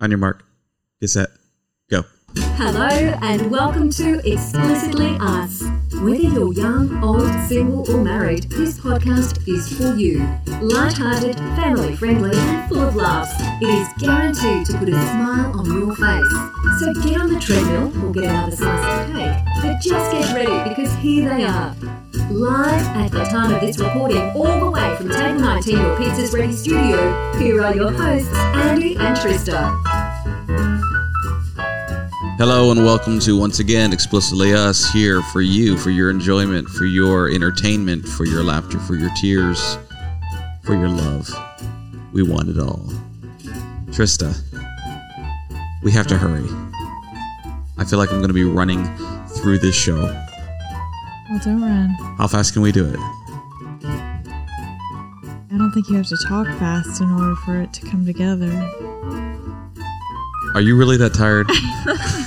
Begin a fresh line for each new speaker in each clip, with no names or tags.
On your mark, get set, go.
Hello and welcome to Explicitly Us. Whether you're young, old, single, or married, this podcast is for you. Light-hearted, family-friendly, and full of laughs. It is guaranteed to put a smile on your face. So get on the treadmill or get another slice of cake. But just get ready because here they are. Live at the time of this recording, all the way from Table 19 Your Pizza's Ready Studio, here are your hosts, Andy and Trista.
Hello and welcome to once again Explicitly Us here for you, for your enjoyment, for your entertainment, for your laughter, for your tears, for your love. We want it all. Trista, we have to hurry. I feel like I'm going to be running through this show.
Well, don't run.
How fast can we do it?
I don't think you have to talk fast in order for it to come together.
Are you really that tired?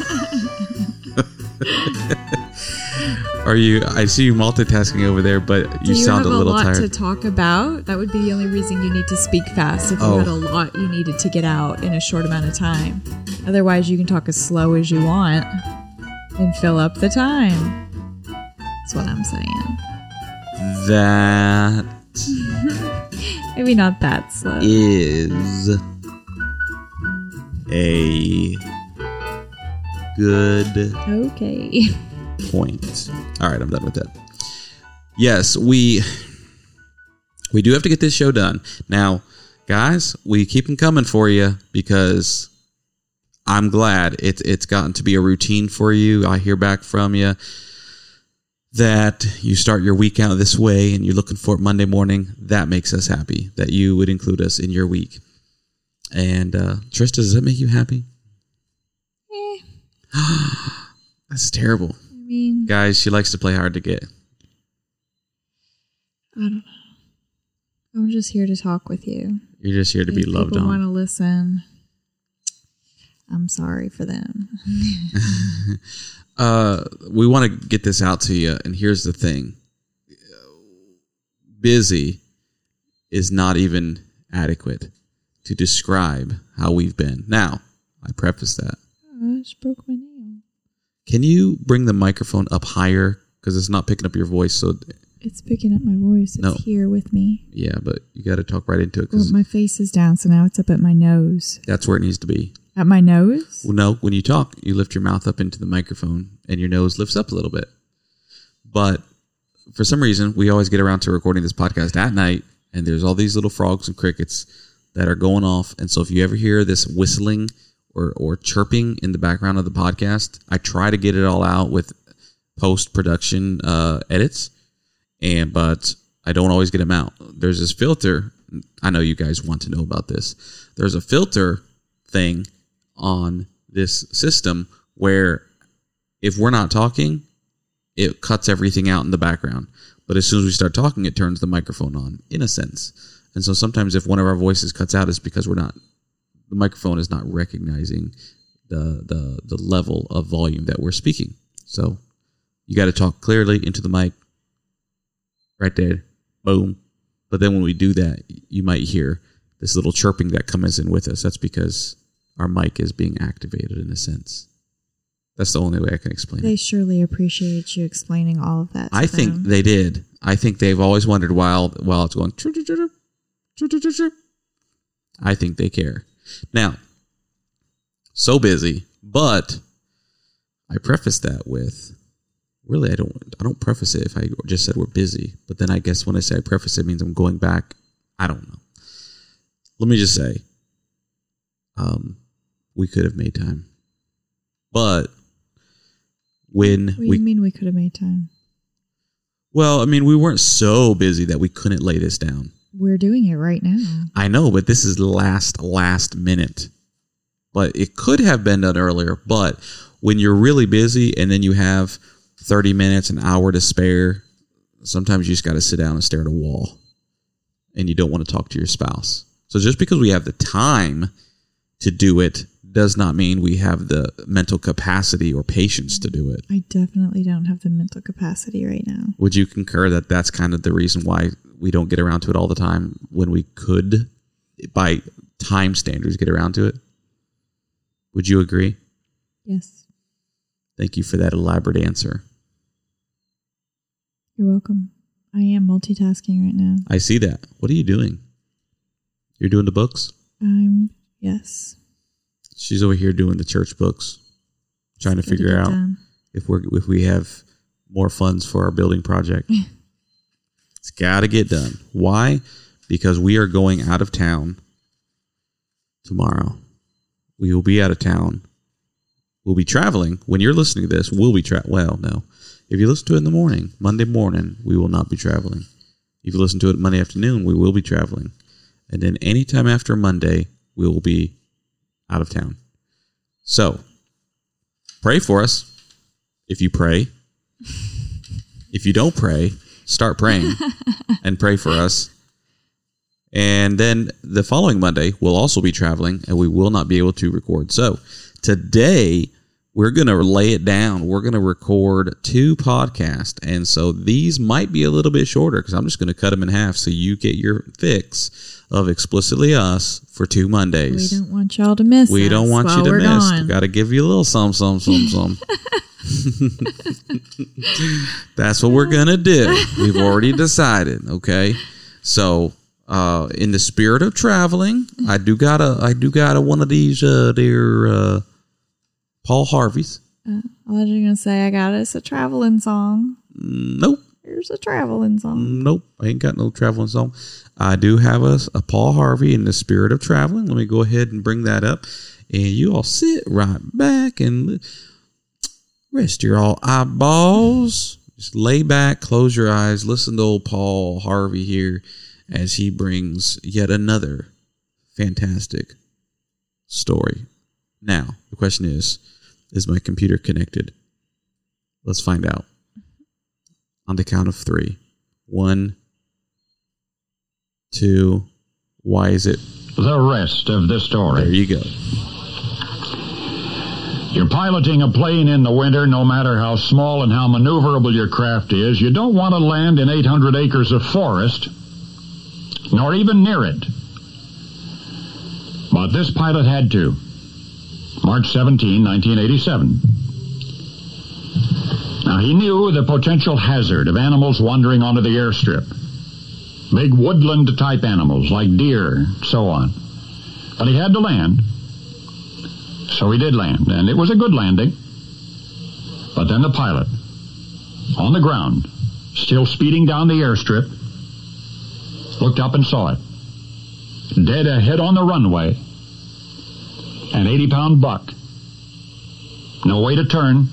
Are you? I see you multitasking over there, but you,
Do you
sound
have
a little
lot
tired.
to talk about? That would be the only reason you need to speak fast if you
Oh.
had a oh. lot you needed to get out in a short amount of time. Otherwise, you can talk as slow as you want and fill up the time. That's what I'm saying.
that
Maybe not that slow.
is a good
Okay.
point. All right, I'm done with that. Yes, we we do have to get this show done. Now, guys, we keep them coming for you because I'm glad it's it's gotten to be a routine for you. I hear back from you that you start your week out this way and you're looking for it Monday morning. That makes us happy that you would include us in your week. And uh Trista, does that make you happy?
Eh,
That's terrible.
Mean,
Guys, she likes to play hard to get.
I don't know. I'm just here to talk with you.
You're just here to be
If
loved
people want to listen. I'm sorry for them.
Uh, we want to get this out to you, and here's the thing: busy is not even adequate to describe how we've been. Now, I preface that.
Oh, I just broke my nail.
Can you bring the microphone up higher because it's not picking up your voice? So,
It's picking up my voice. It's
No.
here with me.
yeah, but you got to talk right into it
Well, my face is down, so now it's up at my nose.
that's where it needs to be.
At my nose?
Well, no, when you talk, you lift your mouth up into the microphone and your nose lifts up a little bit. But for some reason, we always get around to recording this podcast at night, and there's all these little frogs and crickets that are going off. And so if you ever hear this whistling or, or chirping in the background of the podcast, I try to get it all out with post production uh, edits, and but I don't always get them out. There's this filter. I know you guys want to know about this. There's a filter thing on this system where if we're not talking, it cuts everything out in the background. But as soon as we start talking, it turns the microphone on, in a sense. And so sometimes if one of our voices cuts out, it's because we're not the microphone is not recognizing the the the level of volume that we're speaking. So you got to talk clearly into the mic, right there, boom. But then when we do that, you might hear this little chirping that comes in with us. That's because our mic is being activated in a sense. That's the only way I can explain
They
it.
They surely appreciate you explaining all of that.
I think they did. I think they've always wondered while while it's going. I think they care. Now, so busy, but I preface that with really I don't I don't preface it if I just said we're busy, but then I guess when I say I preface it, means I'm going back. I don't know. Let me just say, um, we could have made time, but when
What do
we
you mean we could have made time?
well, I mean, we weren't so busy that we couldn't lay this down.
We're doing it right now.
I know, but this is last last minute. But it could have been done earlier. But when you're really busy and then you have 30 minutes, an hour to spare, sometimes you just got to sit down and stare at a wall, and you don't want to talk to your spouse. So just because we have the time to do it does not mean we have the mental capacity or patience to do it.
I definitely don't have the mental capacity right now.
Would you concur that that's kind of the reason why we don't get around to it all the time when we could, by time standards, get around to it? Would you agree?
Yes.
Thank you for that elaborate answer.
You're welcome. I am multitasking right now.
I see that. What are you doing? You're doing the books?
I'm yes.
She's over here doing the church books, trying to figure out
done.
if we're if we have more funds for our building project. it's got to get done. Why? Because we are going out of town tomorrow. We will be out of town. We'll be traveling. When you're listening to this, we'll be tra- well, no. If you listen to it in the morning, Monday morning, we will not be traveling. If you listen to it Monday afternoon, we will be traveling. And then anytime after Monday, we will be out of town. So, pray for us if you pray. If you don't pray, start praying and pray for us. And then the following Monday, we'll also be traveling and we will not be able to record. So today, we're going to lay it down. We're going to record two podcasts. And so these might be a little bit shorter because I'm just going to cut them in half so you get your fix of explicitly us for two Mondays.
We don't want y'all to miss.
We don't want you to miss.
Gone.
Got to give you a little some, some, some, some. That's what we're gonna do. We've already decided. Okay, so uh, in the spirit of traveling, I do got a, I do got a one of these uh, dear uh, Paul Harvey's.
Uh, I was just gonna say I got us a traveling song.
Nope,
Here's a traveling song.
nope. I ain't got no traveling song. I do have us a Paul Harvey in the spirit of traveling. Let me go ahead and bring that up, and you all sit right back and rest your all eyeballs. Just lay back, close your eyes, listen to old Paul Harvey here as he brings yet another fantastic story. Now, the question is Is my computer connected? Let's find out. On the count of three. One, two, why is it?
The rest of the story.
There you go.
You're piloting a plane in the winter, no matter how small and how maneuverable your craft is. You don't want to land in 800 acres of forest, nor even near it. But this pilot had to. March 17, 1987. Now, he knew the potential hazard of animals wandering onto the airstrip. Big woodland type animals like deer, so on. But he had to land. So he did land, and it was a good landing. But then the pilot, on the ground, still speeding down the airstrip, looked up and saw it. Dead ahead on the runway, an 80 pound buck. No way to turn,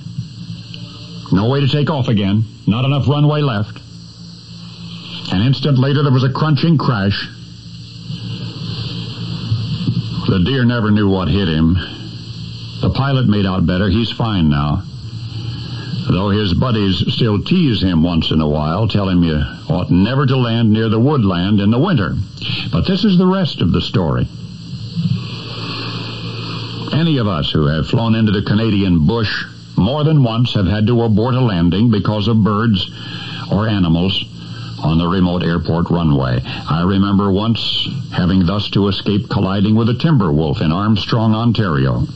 no way to take off again, not enough runway left. An instant later, there was a crunching crash. The deer never knew what hit him. The pilot made out better. He's fine now. Though his buddies still tease him once in a while, tell him you ought never to land near the woodland in the winter. But this is the rest of the story. Any of us who have flown into the Canadian bush more than once have had to abort a landing because of birds or animals on the remote airport runway. I remember once having thus to escape colliding with a timber wolf in Armstrong, Ontario.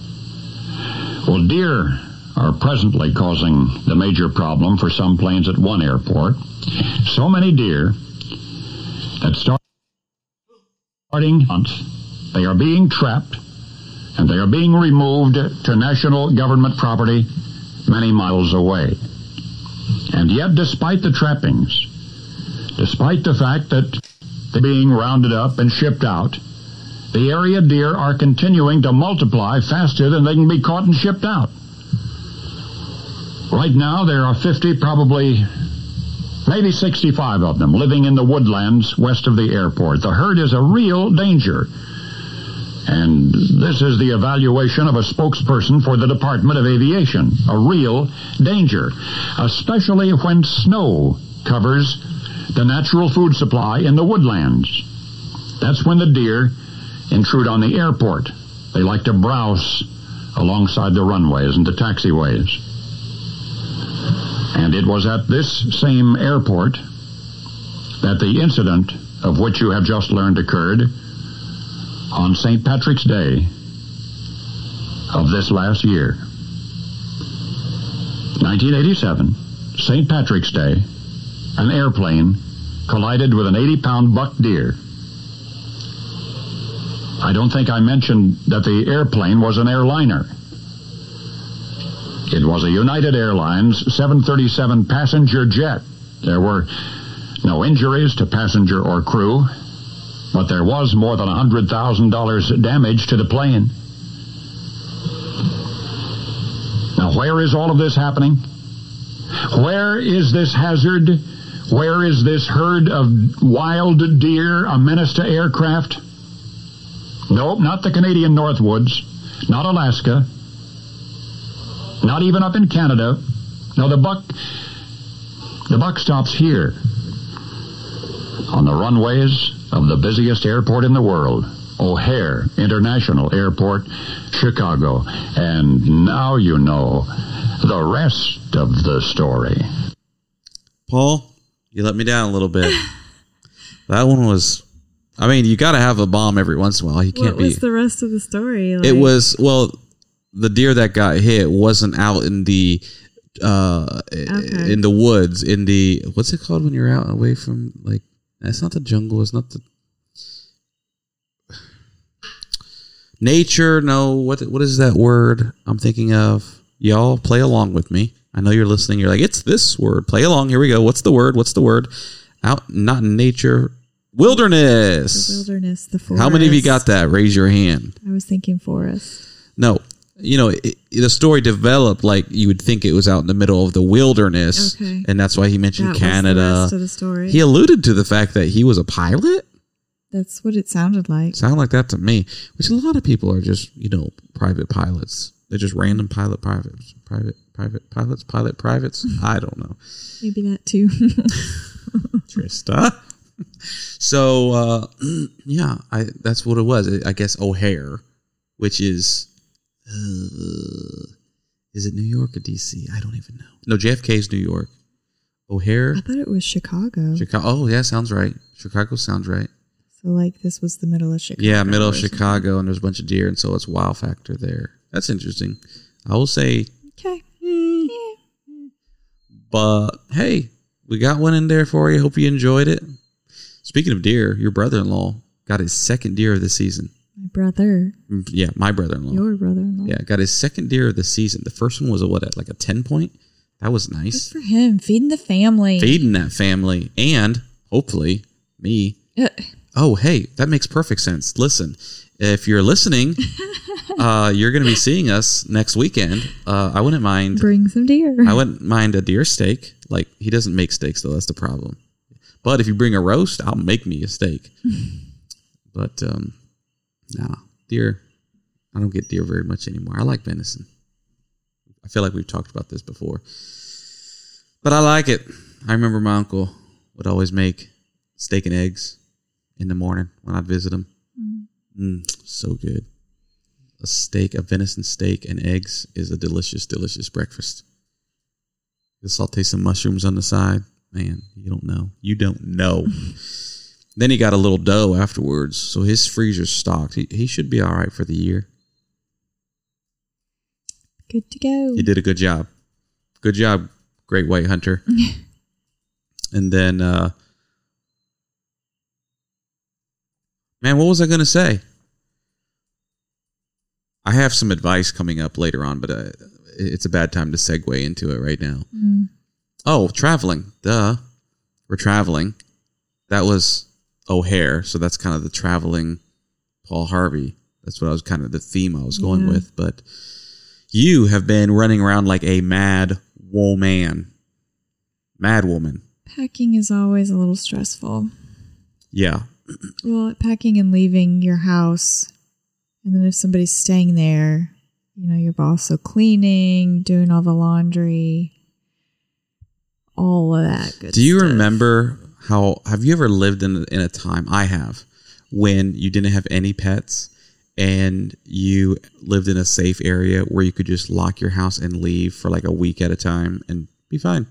Well, deer are presently causing the major problem for some planes at one airport. So many deer that start starting hunts, they are being trapped and they are being removed to national government property many miles away. And yet, despite the trappings, despite the fact that they're being rounded up and shipped out, the area deer are continuing to multiply faster than they can be caught and shipped out. Right now, there are 50, probably maybe 65 of them living in the woodlands west of the airport. The herd is a real danger. And this is the evaluation of a spokesperson for the Department of Aviation. A real danger, especially when snow covers the natural food supply in the woodlands. That's when the deer intrude on the airport. They like to browse alongside the runways and the taxiways. And it was at this same airport that the incident of which you have just learned occurred on St. Patrick's Day of this last year. 1987, St. Patrick's Day, an airplane collided with an 80 pound buck deer. I don't think I mentioned that the airplane was an airliner. It was a United Airlines 737 passenger jet. There were no injuries to passenger or crew, but there was more than $100,000 damage to the plane. Now, where is all of this happening? Where is this hazard? Where is this herd of wild deer, a menace to aircraft? Nope, not the Canadian Northwoods, not Alaska, not even up in Canada. No, the buck, the buck stops here, on the runways of the busiest airport in the world, O'Hare International Airport, Chicago. And now you know the rest of the story.
Paul, you let me down a little bit. that one was. I mean, you got to have a bomb every once in a while. He can't
What
be.
was the rest of the story?
it was well, the deer that got hit wasn't out in the uh
Okay.
in the woods in the what's it called when you're out away from like that's not the jungle it's not the nature no what what is that word i'm thinking of? Y'all play along with me. I know you're listening you're like it's this word play along here we go what's the word what's the word? Out not in nature
the
wilderness
wilderness, the forest.
how many of you got that? Raise your hand.
I was thinking forest.
no, you know, it, the story developed like you would think it was out in the middle of the wilderness,
Okay.
and that's why he mentioned
That the
Canada.
of the story.
He alluded to the fact that he was a pilot.
That's what it sounded like.
Sound like that to me. Which a lot of people are just, you know, private pilots. They're just random pilot privates, private private pilots, pilot privates. I don't know.
Maybe that too.
Trista. so uh, yeah, I that's what it was. I guess O'Hare, which is uh, is it New York or DC? I don't even know. No, JFK is New York. O'Hare,
I thought it was Chicago.
Chicago. Oh yeah, sounds right. Chicago sounds right.
So like this was the middle of Chicago.
Yeah, middle of
or something.
Chicago, and there's a bunch of deer, and so it's wow factor there. That's interesting. I will say,
Okay.
but hey, we got one in there for you. Hope you enjoyed it. Speaking of deer, your brother-in-law got his second deer of the season.
Brother,
Yeah, my brother-in-law.
your brother-in-law.
Yeah, got his second deer of the season. The first one was a what? At like a ten point. That was
Good
nice.
for him, feeding the family.
Feeding that family and hopefully me.
Uh,
Oh, hey, that makes perfect sense. Listen, if you're listening, uh, you're going to be seeing us next weekend. Uh, I wouldn't mind.
bring some deer.
I wouldn't mind a deer steak. Like he doesn't make steaks though. That's the problem. But if you bring a roast, I'll make me a steak. but um, nah, deer. I don't get deer very much anymore. I like venison. I feel like we've talked about this before, but I like it. I remember my uncle would always make steak and eggs in the morning when I'd visit him. Mm, so good. A steak, a venison steak, and eggs is a delicious, delicious breakfast. You saute some mushrooms on the side. Man, you don't know. You don't know. then he got a little dough afterwards, so his freezer's stocked. He, he should be all right for the year.
Good to go.
He did a good job. Good job, Great White Hunter. and then, uh, man, what was I going to say? I have some advice coming up later on, but uh, it's a bad time to segue into it right now.
Mm.
Oh, traveling. Duh. We're traveling. That was O'Hare. So that's kind of the traveling Paul Harvey. That's what I was kind of the theme I was going
Yeah.
with. But you have been running around like a mad woman. Mad woman.
Packing is always a little stressful.
Yeah.
Well, packing and leaving your house, and then if somebody's staying there, you know, you're also cleaning, doing all the laundry, all of that good
Do you
stuff.
remember how have you ever lived in in a time I have when you didn't have any pets and you lived in a safe area where you could just lock your house and leave for like a week at a time and be fine.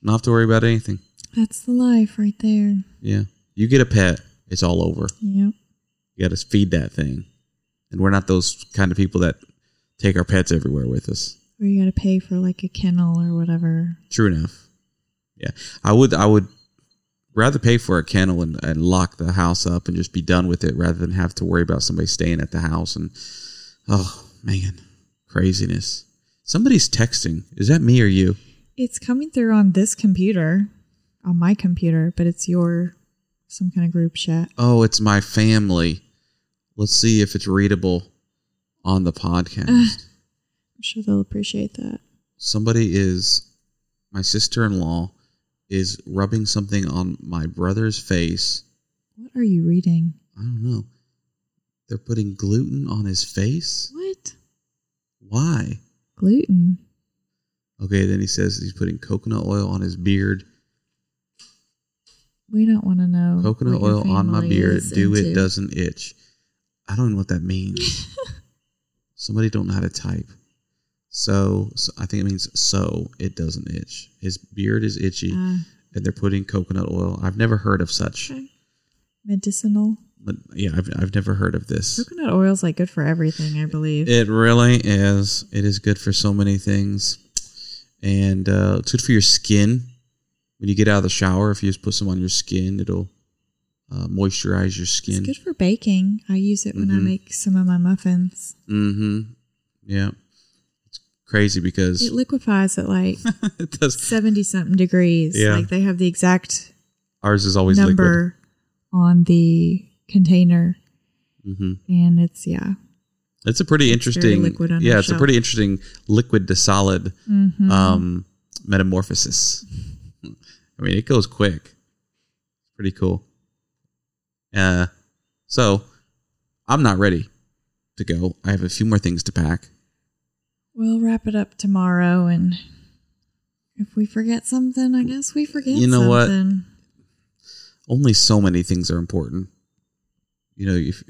Not have to worry about anything.
That's the life right there.
Yeah. You get a pet, it's all over.
Yep.
You got to feed that thing. And we're not those kind of people that take our pets everywhere with us.
Or you got to pay for like a kennel or whatever.
True enough. Yeah, I would. I would rather pay for a kennel and, and lock the house up and just be done with it rather than have to worry about somebody staying at the house and oh man, craziness. Somebody's texting. Is that me or you?
It's coming through on this computer, on my computer, but it's your some kind of group chat.
Oh, it's my family. Let's see if it's readable on the podcast.
I'm sure they'll appreciate that.
Somebody is my sister-in-law is rubbing something on my brother's face.
What are you reading?
I don't know. They're putting gluten on his face?
What?
Why?
Gluten.
Okay, then he says he's putting coconut oil on his beard.
We don't want to know.
Coconut oil on my beard. Do it doesn't itch. I don't know what that means. Somebody don't know how to type. So, so I think it means so it doesn't itch. His beard is itchy,
Ah,
and they're putting coconut oil. I've never heard of such.
okay. Medicinal.
But yeah, I've I've never heard of this.
Coconut oil is like good for everything, I believe.
It really is. It is good for so many things, and uh, it's good for your skin. When you get out of the shower, if you just put some on your skin, it'll uh, moisturize your skin.
it's good for baking. I use it when I
Mhm.
make some of my muffins.
Mm-hmm. Yeah, crazy because
It liquefies at like
it does.
70 something degrees.
Yeah.
Like they have the exact
Ours is always liquid.
number on the container.
hmm
And it's, yeah.
It's a pretty
It's
interesting.
liquid
yeah, it's a pretty interesting liquid to solid
Mhm.
um, metamorphosis. I mean, it goes quick. Pretty cool. Uh, so I'm not ready to go. I have a few more things to pack.
We'll wrap it up tomorrow. And if we forget something, I guess we forget
You know what? Only so many things are important. You know, if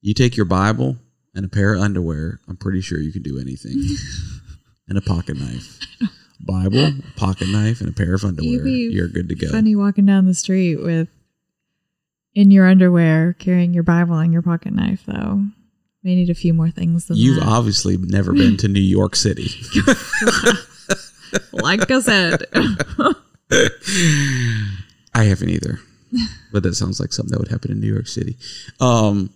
you take your Bible and a pair of underwear, I'm pretty sure you can do anything. and a pocket knife. Bible, pocket knife, and a pair of underwear. You're good to go.
Funny walking down the street with in your underwear carrying your Bible and your pocket knife, though. May need a few more things than
You've
that.
obviously never been to New York City.
like I said.
I haven't either, but that sounds like something that would happen in New York City. Um,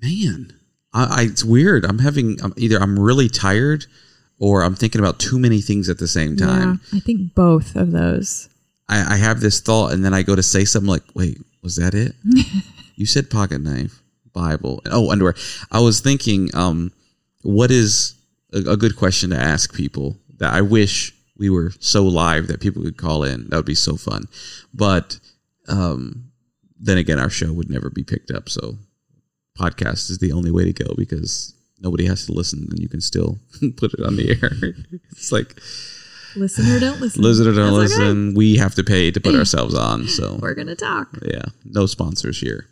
man, I, I it's weird. I'm having I'm, either I'm really tired or I'm thinking about too many things at the same time.
Yeah, I think both of those.
I, I have this thought, and then I go to say something like, "Wait, was that it? you said pocket knife, Bible, oh underwear." I was thinking, um, what is a, a good question to ask people that I wish we were so live that people could call in. That would be so fun. But um, then again, our show would never be picked up, so podcast is the only way to go because nobody has to listen, and you can still put it on the air. it's like
Listen or don't listen.
listen or don't
That's
listen. We have to pay to put ourselves on. So
We're going to talk.
yeah, no sponsors here.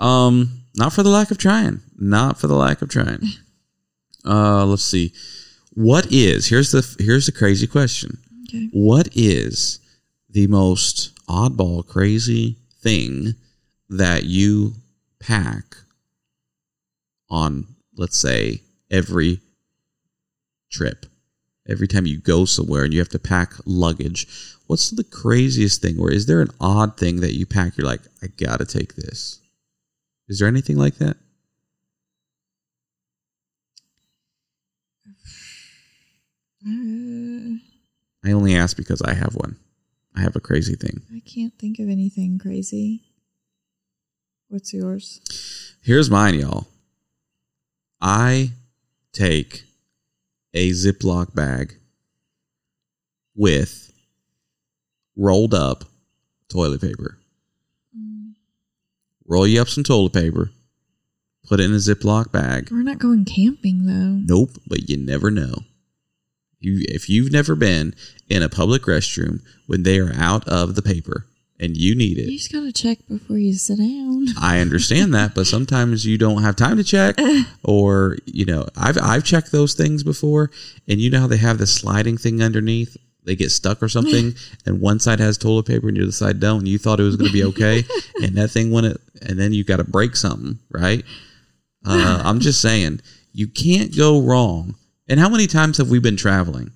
Um, not for the lack of trying. Not for the lack of trying. Uh, let's see. What is here's the here's the crazy question.
Okay.
What is the most oddball, crazy thing that you pack on, let's say, every trip? Every time you go somewhere and you have to pack luggage, what's the craziest thing? Or is there an odd thing that you pack? You're like, I gotta take this. Is there anything like that?
Uh,
I only ask because I have one. I have a crazy thing.
I can't think of anything crazy. What's yours?
Here's mine, y'all. I take a Ziploc bag with rolled up toilet paper. Roll you up some toilet paper, put it in a Ziploc bag.
We're not going camping though.
Nope, but you never know. You if you've never been in a public restroom when they are out of the paper and you need it.
You just gotta check before you sit down.
I understand that, but sometimes you don't have time to check, or you know, I've I've checked those things before, and you know how they have the sliding thing underneath. They get stuck or something, and one side has toilet paper and the other side don't. And you thought it was going to be okay, and that thing went, and then you got to break something, right? Uh, I'm just saying, you can't go wrong. And how many times have we been traveling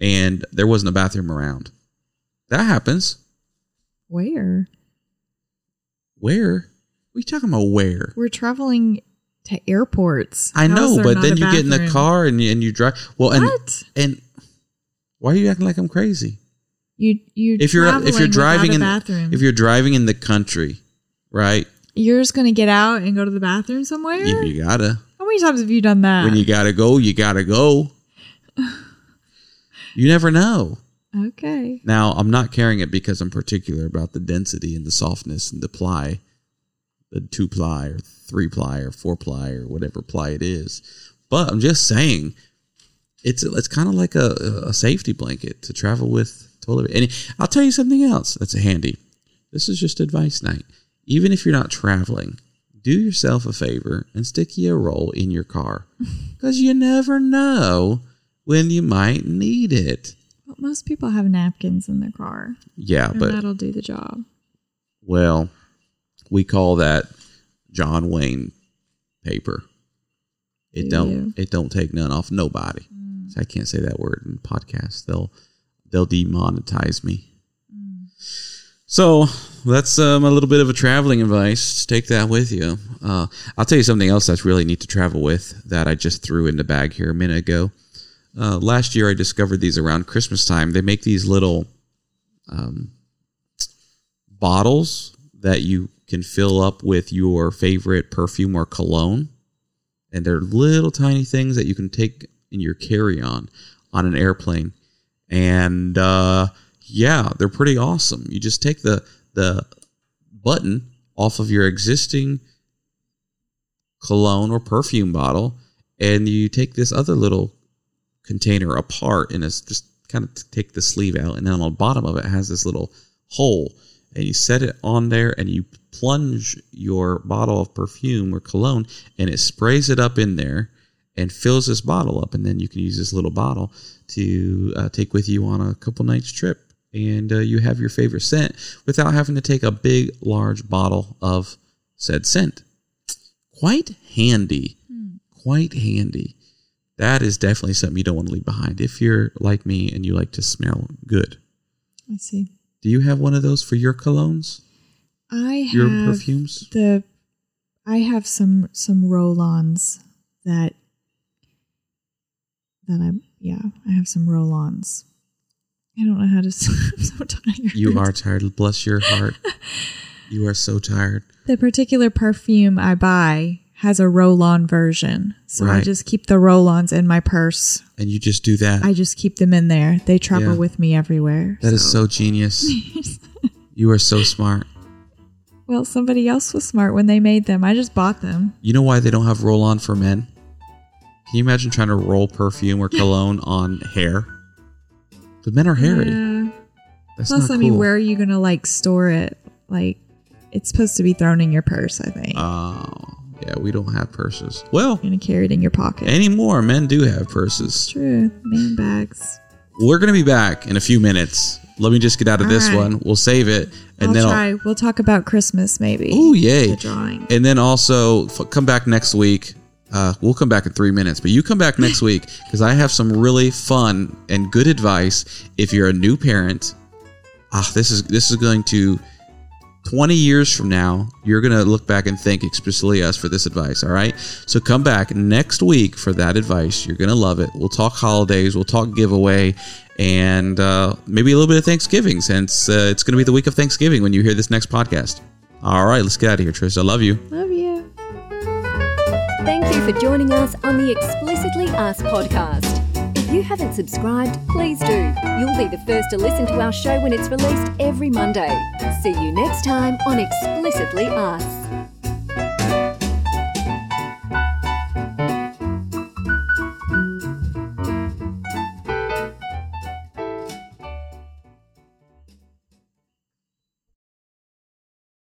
and there wasn't a bathroom around? That happens.
Where?
Where? What are you talking about? Where?
We're traveling to airports.
I
How
know, but then you get in the car and you, and you drive. Well, and
What?
and why are you acting like I'm crazy?
You you
If you're if you're driving in
bathroom,
if you're driving in the country, right?
you're just gonna get out and go to the bathroom somewhere.
You, you gotta
How many times have you done that?
when you gotta go, you gotta go. You never know.
okay.
Now, I'm not carrying it because I'm particular about the density and the softness and the ply, the two ply or three ply or four ply or whatever ply it is. But I'm just saying, it's it's kind of like a, a safety blanket to travel with toilet. And I'll tell you something else that's handy. This is just advice night. Even if you're not traveling, do yourself a favor and stick you a roll in your car because you never know when you might need it.
But most people have napkins in their car,
Yeah, but
that'll do the job.
Well, we call that John Wayne paper. It
Do
don't
you?
it don't take none off nobody. So I can't say that word in podcast. They'll they'll demonetize me. So that's um, a little bit of a traveling advice. Take that with you. Uh, I'll tell you something else that's really neat to travel with that I just threw in the bag here a minute ago. Uh, last year, I discovered these around Christmas time. They make these little um, bottles that you can fill up with your favorite perfume or cologne. And they're little tiny things that you can take in your carry on on an airplane. And uh, yeah, they're pretty awesome. You just take the the button off of your existing cologne or perfume bottle and you take this other little container apart and it's just kind of take the sleeve out and then on the bottom of it has this little hole and you set it on there and you plunge your bottle of perfume or cologne and it sprays it up in there and fills this bottle up and then you can use this little bottle to uh, take with you on a couple nights trip. And uh, you have your favorite scent without having to take a big large bottle of said scent. Quite handy. Quite handy. That is definitely something you don't want to leave behind if you're like me and you like to smell good.
I see.
do you have one of those for your colognes?
I have
your perfumes?
the. I have some some roll-ons that that I yeah I have some roll-ons. I don't know how to. I'm so tired.
you are tired bless your heart you are so tired
The particular perfume I buy has a roll-on version, so I just keep the roll-ons in my purse.
and you just do that
I just keep them in there. They travel
Yeah.
with me everywhere.
That is so genius you are so smart
Well, somebody else was smart when they made them. I just bought them.
You know why they don't have roll on for men? Can you imagine trying to roll perfume or cologne on hair? But men are hairy.
Yeah.
That's
Plus, I mean,
cool.
where are you gonna like store it? Like, it's supposed to be thrown in your purse. I think
Oh, yeah, we don't have purses. Well,
you're gonna carry it in your pocket.
anymore, men do have
it's
purses.
true. Man bags.
We're to be back in a few minutes. Let me just get out of this
All right.
one. We'll save it. And
I'll
then
try. We'll talk about Christmas maybe.
Oh, yay.
The drawing.
And then also f- come back next week. Uh, we'll come back in three minutes, but you come back next week because I have some really fun and good advice if you're a new parent. Ah, this is this is going to 20 years from now, you're going to look back and thank explicitly us for this advice. All right. So come back next week for that advice. You're going to love it. We'll talk holidays, we'll talk giveaway, and uh, maybe a little bit of Thanksgiving since uh, it's going to be the week of Thanksgiving when you hear this next podcast. All right. Let's get out of here, Trish. I love you.
Love.
You for joining us on the Explicitly Us podcast. If you haven't subscribed, please do. You'll be the first to listen to our show when it's released every Monday. See you next time on Explicitly Us.